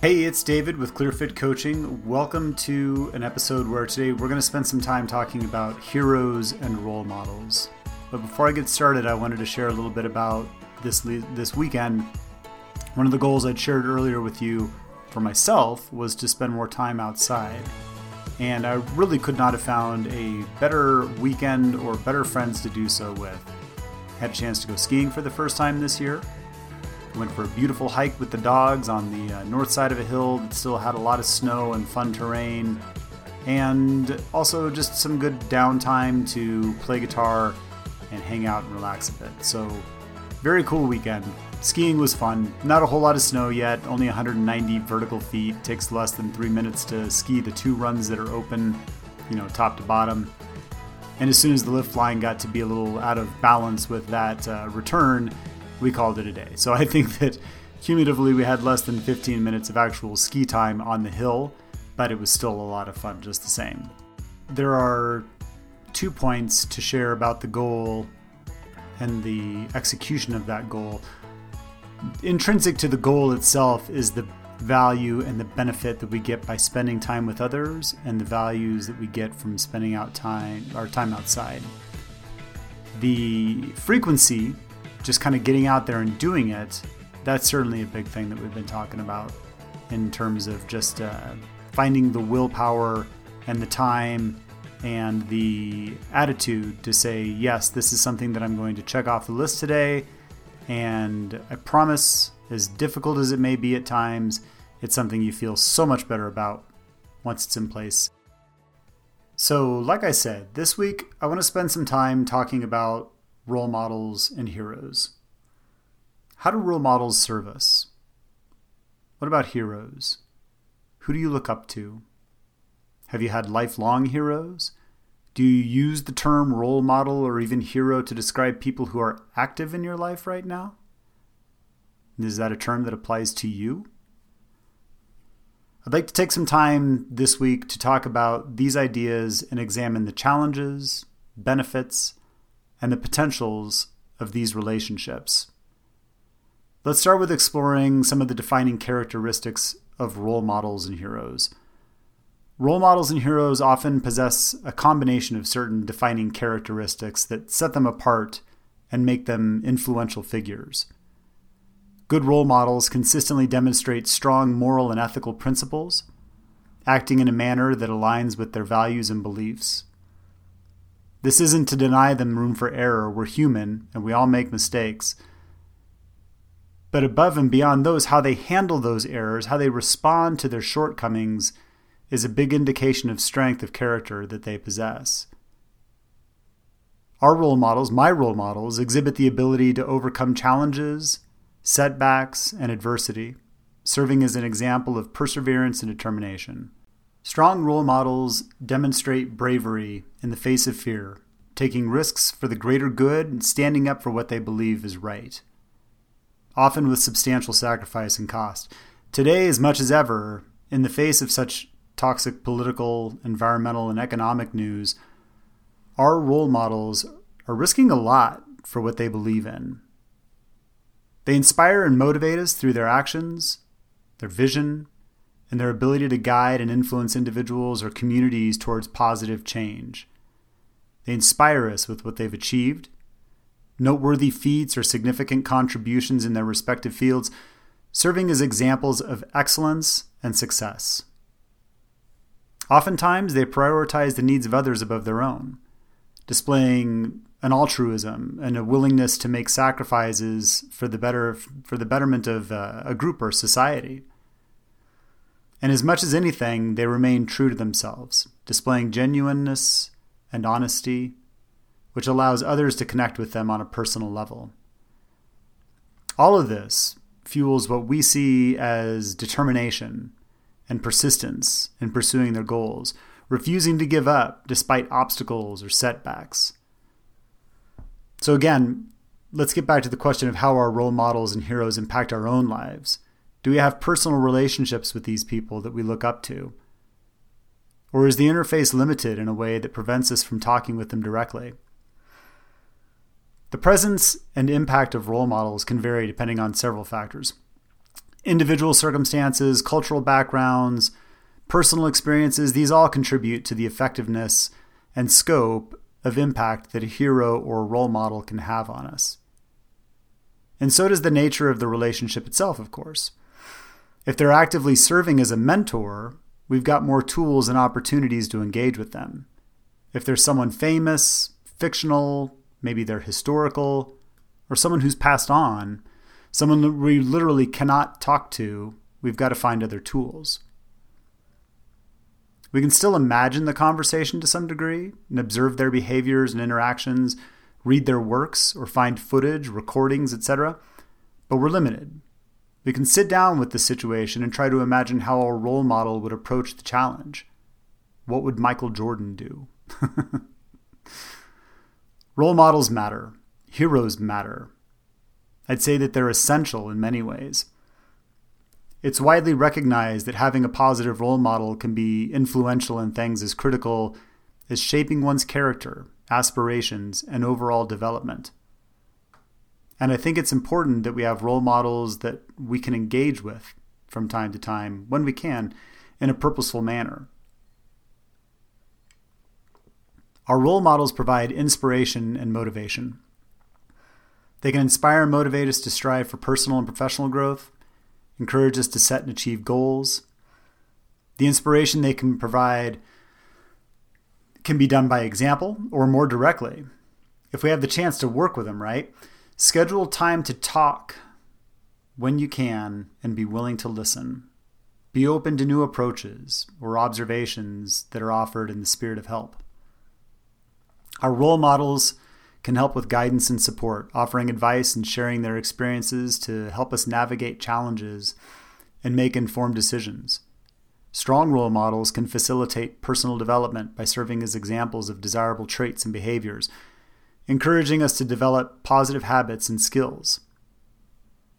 Hey, it's David with ClearFit Coaching. Welcome to an episode where today we're going to spend some time talking about heroes and role models. But before I get started, I wanted to share a little bit about this this weekend. One of the goals I'd shared earlier with you for myself was to spend more time outside. And I really could not have found a better weekend or better friends to do so with. Had a chance to go skiing for the first time this year Went for a beautiful hike with the dogs on the uh, north side of a hill that still had a lot of snow and fun terrain. And also just some good downtime to play guitar and hang out and relax a bit. So, very cool weekend. Skiing was fun. Not a whole lot of snow yet, only 190 vertical feet. Takes less than three minutes to ski the two runs that are open, you know, top to bottom. And as soon as the lift line got to be a little out of balance with that uh, return, we called it a day. So I think that cumulatively we had less than 15 minutes of actual ski time on the hill, but it was still a lot of fun just the same. There are two points to share about the goal and the execution of that goal. Intrinsic to the goal itself is the value and the benefit that we get by spending time with others and the values that we get from spending out time our time outside. The frequency just kind of getting out there and doing it, that's certainly a big thing that we've been talking about in terms of just uh, finding the willpower and the time and the attitude to say, yes, this is something that I'm going to check off the list today. And I promise, as difficult as it may be at times, it's something you feel so much better about once it's in place. So, like I said, this week I want to spend some time talking about role models, and heroes. How do role models serve us? What about heroes? Who do you look up to? Have you had lifelong heroes? Do you use the term role model or even hero to describe people who are active in your life right now? Is that a term that applies to you? I'd like to take some time this week to talk about these ideas and examine the challenges, benefits, and the potentials of these relationships. Let's start with exploring some of the defining characteristics of role models and heroes. Role models and heroes often possess a combination of certain defining characteristics that set them apart and make them influential figures. Good role models consistently demonstrate strong moral and ethical principles, acting in a manner that aligns with their values and beliefs. This isn't to deny them room for error. We're human and we all make mistakes. But above and beyond those, how they handle those errors, how they respond to their shortcomings, is a big indication of strength of character that they possess. Our role models, my role models, exhibit the ability to overcome challenges, setbacks, and adversity, serving as an example of perseverance and determination. Strong role models demonstrate bravery in the face of fear, taking risks for the greater good and standing up for what they believe is right, often with substantial sacrifice and cost. Today, as much as ever, in the face of such toxic political, environmental, and economic news, our role models are risking a lot for what they believe in. They inspire and motivate us through their actions, their vision, and their ability to guide and influence individuals or communities towards positive change. They inspire us with what they've achieved, noteworthy feats or significant contributions in their respective fields, serving as examples of excellence and success. Oftentimes, they prioritize the needs of others above their own, displaying an altruism and a willingness to make sacrifices for the better for the betterment of uh, a group or society. And as much as anything, they remain true to themselves, displaying genuineness and honesty, which allows others to connect with them on a personal level. All of this fuels what we see as determination and persistence in pursuing their goals, refusing to give up despite obstacles or setbacks. So, again, let's get back to the question of how our role models and heroes impact our own lives. Do we have personal relationships with these people that we look up to? Or is the interface limited in a way that prevents us from talking with them directly? The presence and impact of role models can vary depending on several factors. Individual circumstances, cultural backgrounds, personal experiences, these all contribute to the effectiveness and scope of impact that a hero or role model can have on us. And so does the nature of the relationship itself, of course. If they're actively serving as a mentor, we've got more tools and opportunities to engage with them. If there's someone famous, fictional, maybe they're historical, or someone who's passed on, someone we literally cannot talk to, we've got to find other tools. We can still imagine the conversation to some degree and observe their behaviors and interactions, read their works, or find footage, recordings, etc., but we're limited. We can sit down with the situation and try to imagine how our role model would approach the challenge. What would Michael Jordan do? role models matter, heroes matter. I'd say that they're essential in many ways. It's widely recognized that having a positive role model can be influential in things as critical as shaping one's character, aspirations, and overall development. And I think it's important that we have role models that we can engage with from time to time, when we can, in a purposeful manner. Our role models provide inspiration and motivation. They can inspire and motivate us to strive for personal and professional growth, encourage us to set and achieve goals. The inspiration they can provide can be done by example or more directly. If we have the chance to work with them, right? Schedule time to talk when you can and be willing to listen. Be open to new approaches or observations that are offered in the spirit of help. Our role models can help with guidance and support, offering advice and sharing their experiences to help us navigate challenges and make informed decisions. Strong role models can facilitate personal development by serving as examples of desirable traits and behaviors, encouraging us to develop positive habits and skills.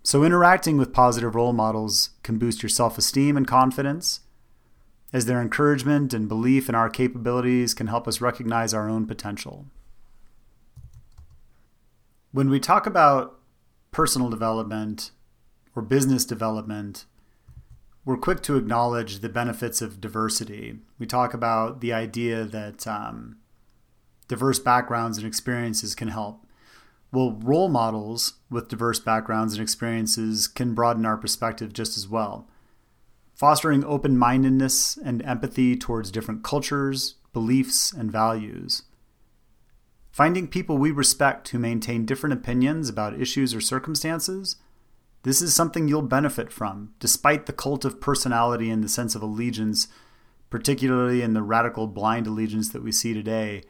So, interacting with positive role models can boost your self esteem and confidence, as their encouragement and belief in our capabilities can help us recognize our own potential. When we talk about personal development or business development, we're quick to acknowledge the benefits of diversity. We talk about the idea that um, diverse backgrounds and experiences can help. Well, role models with diverse backgrounds and experiences can broaden our perspective just as well. Fostering open mindedness and empathy towards different cultures, beliefs, and values. Finding people we respect who maintain different opinions about issues or circumstances, this is something you'll benefit from, despite the cult of personality and the sense of allegiance, particularly in the radical blind allegiance that we see today.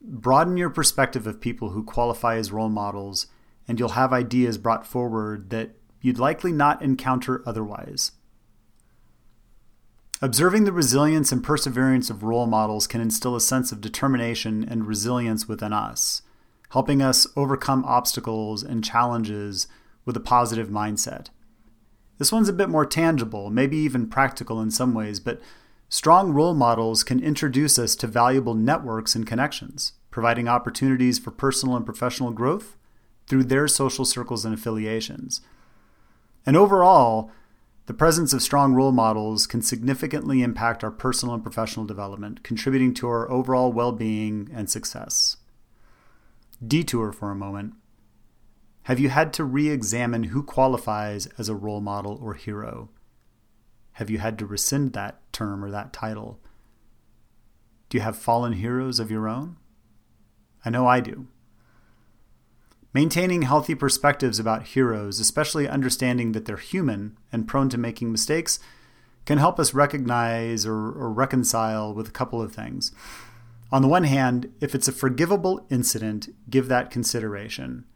Broaden your perspective of people who qualify as role models, and you'll have ideas brought forward that you'd likely not encounter otherwise. Observing the resilience and perseverance of role models can instill a sense of determination and resilience within us, helping us overcome obstacles and challenges with a positive mindset. This one's a bit more tangible, maybe even practical in some ways, but strong role models can introduce us to valuable networks and connections, providing opportunities for personal and professional growth through their social circles and affiliations. And overall, the presence of strong role models can significantly impact our personal and professional development, contributing to our overall well being and success. Detour for a moment. Have you had to re examine who qualifies as a role model or hero? Have you had to rescind that term or that title? Do you have fallen heroes of your own? I know I do. Maintaining healthy perspectives about heroes, especially understanding that they're human and prone to making mistakes, can help us recognize or, or, reconcile with a couple of things. On the one hand, if it's a forgivable incident, give that consideration.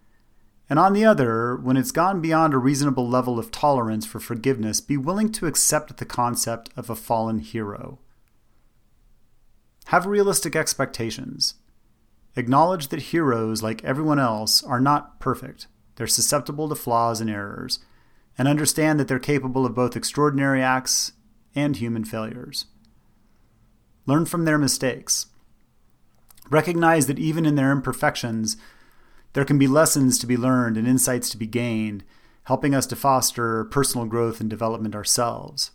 And on the other, when it's gone beyond a reasonable level of tolerance for forgiveness, be willing to accept the concept of a fallen hero. Have realistic expectations. Acknowledge that heroes, like everyone else, are not perfect. They're susceptible to flaws and errors, and understand that they're capable of both extraordinary acts and human failures. Learn from their mistakes. Recognize that even in their imperfections, there can be lessons to be learned and insights to be gained, helping us to foster personal growth and development ourselves.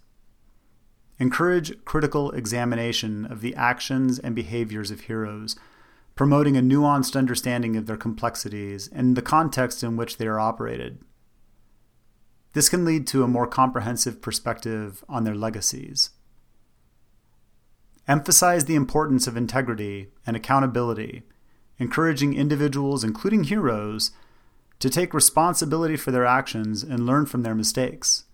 Encourage critical examination of the actions and behaviors of heroes, promoting a nuanced understanding of their complexities and the context in which they are operated. This can lead to a more comprehensive perspective on their legacies. Emphasize the importance of integrity and accountability, encouraging individuals, including heroes, to take responsibility for their actions and learn from their mistakes.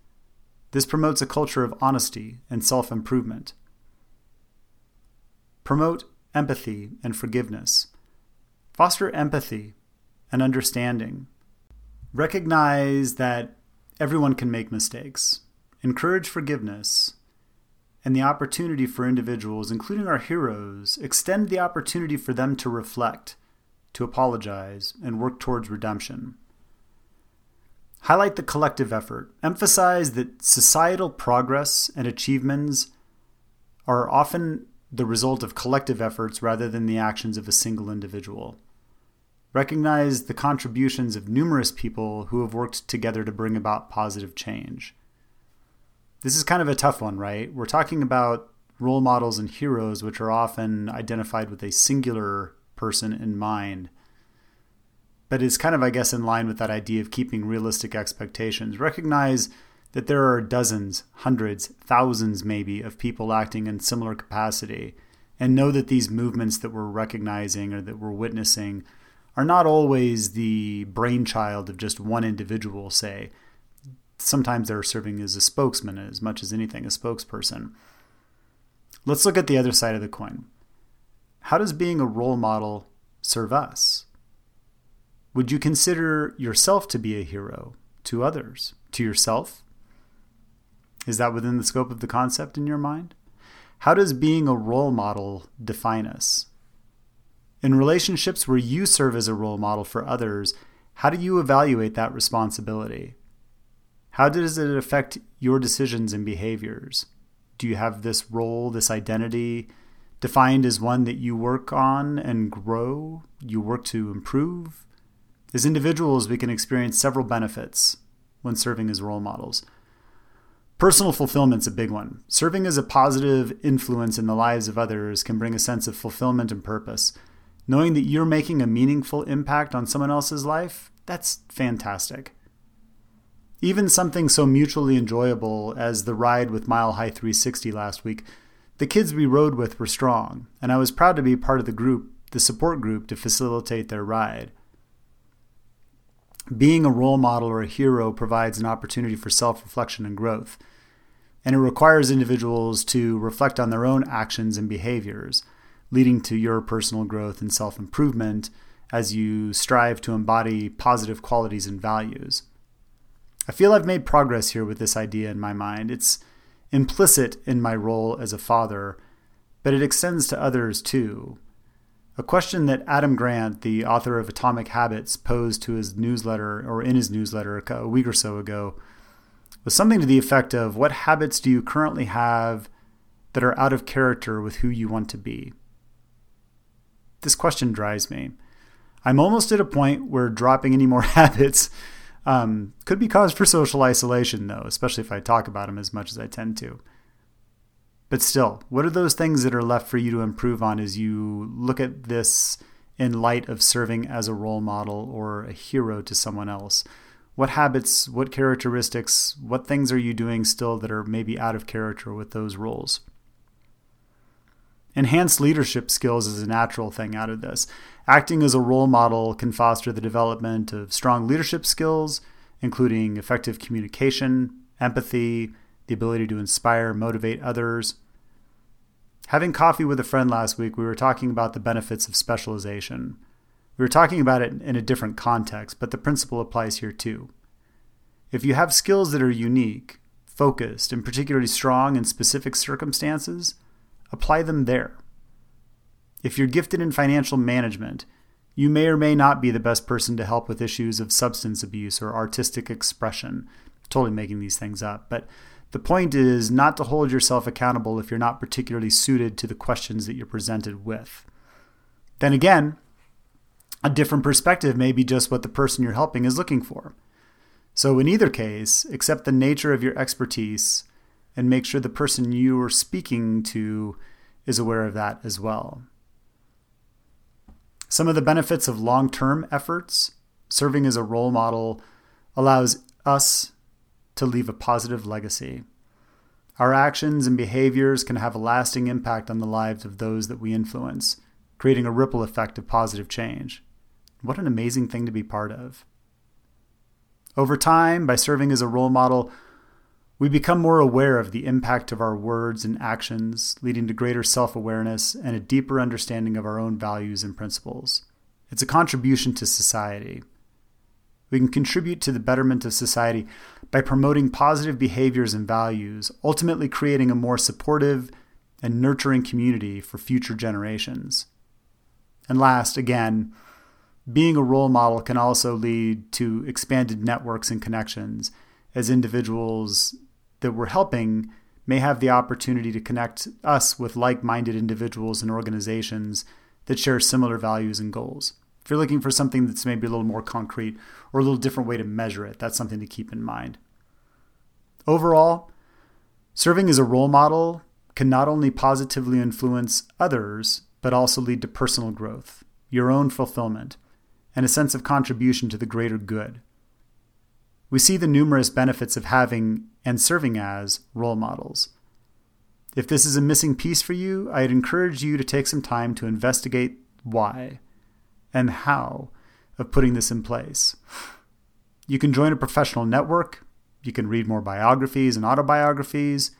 This promotes a culture of honesty and self improvement. Promote empathy and forgiveness. Foster empathy and understanding. Recognize that everyone can make mistakes. Encourage forgiveness and the opportunity for individuals, including our heroes, extend the opportunity for them to reflect, to apologize, and work towards redemption. Highlight the collective effort. Emphasize that societal progress and achievements are often the result of collective efforts rather than the actions of a single individual. Recognize the contributions of numerous people who have worked together to bring about positive change. This is kind of a tough one, right? We're talking about role models and heroes, which are often identified with a singular person in mind but it's kind of, I guess, in line with that idea of keeping realistic expectations. Recognize that there are dozens, hundreds, thousands maybe of people acting in similar capacity, and know that these movements that we're recognizing or that we're witnessing are not always the brainchild of just one individual, say. Sometimes they're serving as a spokesman as much as anything, a spokesperson. Let's look at the other side of the coin. How does being a role model serve us? Would you consider yourself to be a hero to others, to yourself? Is that within the scope of the concept in your mind? How does being a role model define us? In relationships where you serve as a role model for others, how do you evaluate that responsibility? How does it affect your decisions and behaviors? Do you have this role, this identity, defined as one that you work on and grow? You work to improve? As individuals, we can experience several benefits when serving as role models. Personal fulfillment's a big one. Serving as a positive influence in the lives of others can bring a sense of fulfillment and purpose. Knowing that you're making a meaningful impact on someone else's life, that's fantastic. Even something so mutually enjoyable as the ride with Mile High 360 last week, the kids we rode with were strong, and I was proud to be part of the group, the support group, to facilitate their ride. Being a role model or a hero provides an opportunity for self reflection and growth, and it requires individuals to reflect on their own actions and behaviors, leading to your personal growth and self improvement as you strive to embody positive qualities and values. I feel I've made progress here with this idea in my mind. It's implicit in my role as a father, but it extends to others too. A question that Adam Grant, the author of Atomic Habits, posed to his newsletter or in his newsletter a week or so ago was something to the effect of What habits do you currently have that are out of character with who you want to be? This question drives me. I'm almost at a point where dropping any more habits um, could be cause for social isolation, though, especially if I talk about them as much as I tend to. But still, what are those things that are left for you to improve on as you look at this in light of serving as a role model or a hero to someone else? What habits, what characteristics, what things are you doing still that are maybe out of character with those roles? Enhanced leadership skills is a natural thing out of this. Acting as a role model can foster the development of strong leadership skills, including effective communication, empathy, the ability to inspire, motivate others. Having coffee with a friend last week, we were talking about the benefits of specialization. We were talking about it in a different context, but the principle applies here too. If you have skills that are unique, focused, and particularly strong in specific circumstances, apply them there. If you're gifted in financial management, you may or may not be the best person to help with issues of substance abuse or artistic expression. Totally making these things up, but the point is not to hold yourself accountable if you're not particularly suited to the questions that you're presented with. Then again, a different perspective may be just what the person you're helping is looking for. So, in either case, accept the nature of your expertise and make sure the person you are speaking to is aware of that as well. Some of the benefits of long term efforts serving as a role model allows us to leave a positive legacy. Our actions and behaviors can have a lasting impact on the lives of those that we influence, creating a ripple effect of positive change. What an amazing thing to be part of. Over time, by serving as a role model, we become more aware of the impact of our words and actions, leading to greater self awareness and a deeper understanding of our own values and principles. It's a contribution to society. We can contribute to the betterment of society by promoting positive behaviors and values, ultimately creating a more supportive and nurturing community for future generations. And last, again, being a role model can also lead to expanded networks and connections, as individuals that we're helping may have the opportunity to connect us with like minded individuals and organizations that share similar values and goals. If you're looking for something that's maybe a little more concrete or a little different way to measure it, that's something to keep in mind. Overall, serving as a role model can not only positively influence others, but also lead to personal growth, your own fulfillment, and a sense of contribution to the greater good. We see the numerous benefits of having and serving as role models. If this is a missing piece for you, I'd encourage you to take some time to investigate why and how of putting this in place. You can join a professional network. You can read more biographies and autobiographies.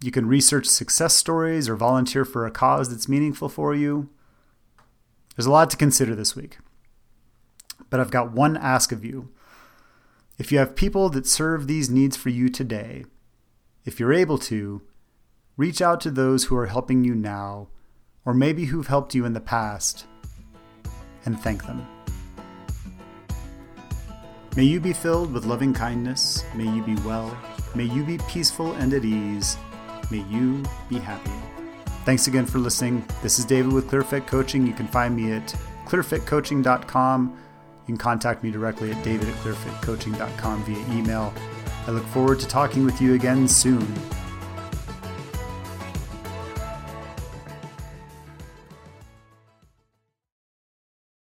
You can research success stories or volunteer for a cause that's meaningful for you. There's a lot to consider this week. But I've got one ask of you. If you have people that serve these needs for you today, if you're able to, reach out to those who are helping you now, or maybe who've helped you in the past and thank them. May you be filled with loving kindness. May you be well. May you be peaceful and at ease. May you be happy. Thanks again for listening. This is David with ClearFit Coaching. You can find me at clearfitcoaching.com. You can contact me directly at david at clearfitcoaching.com via email. I look forward to talking with you again soon.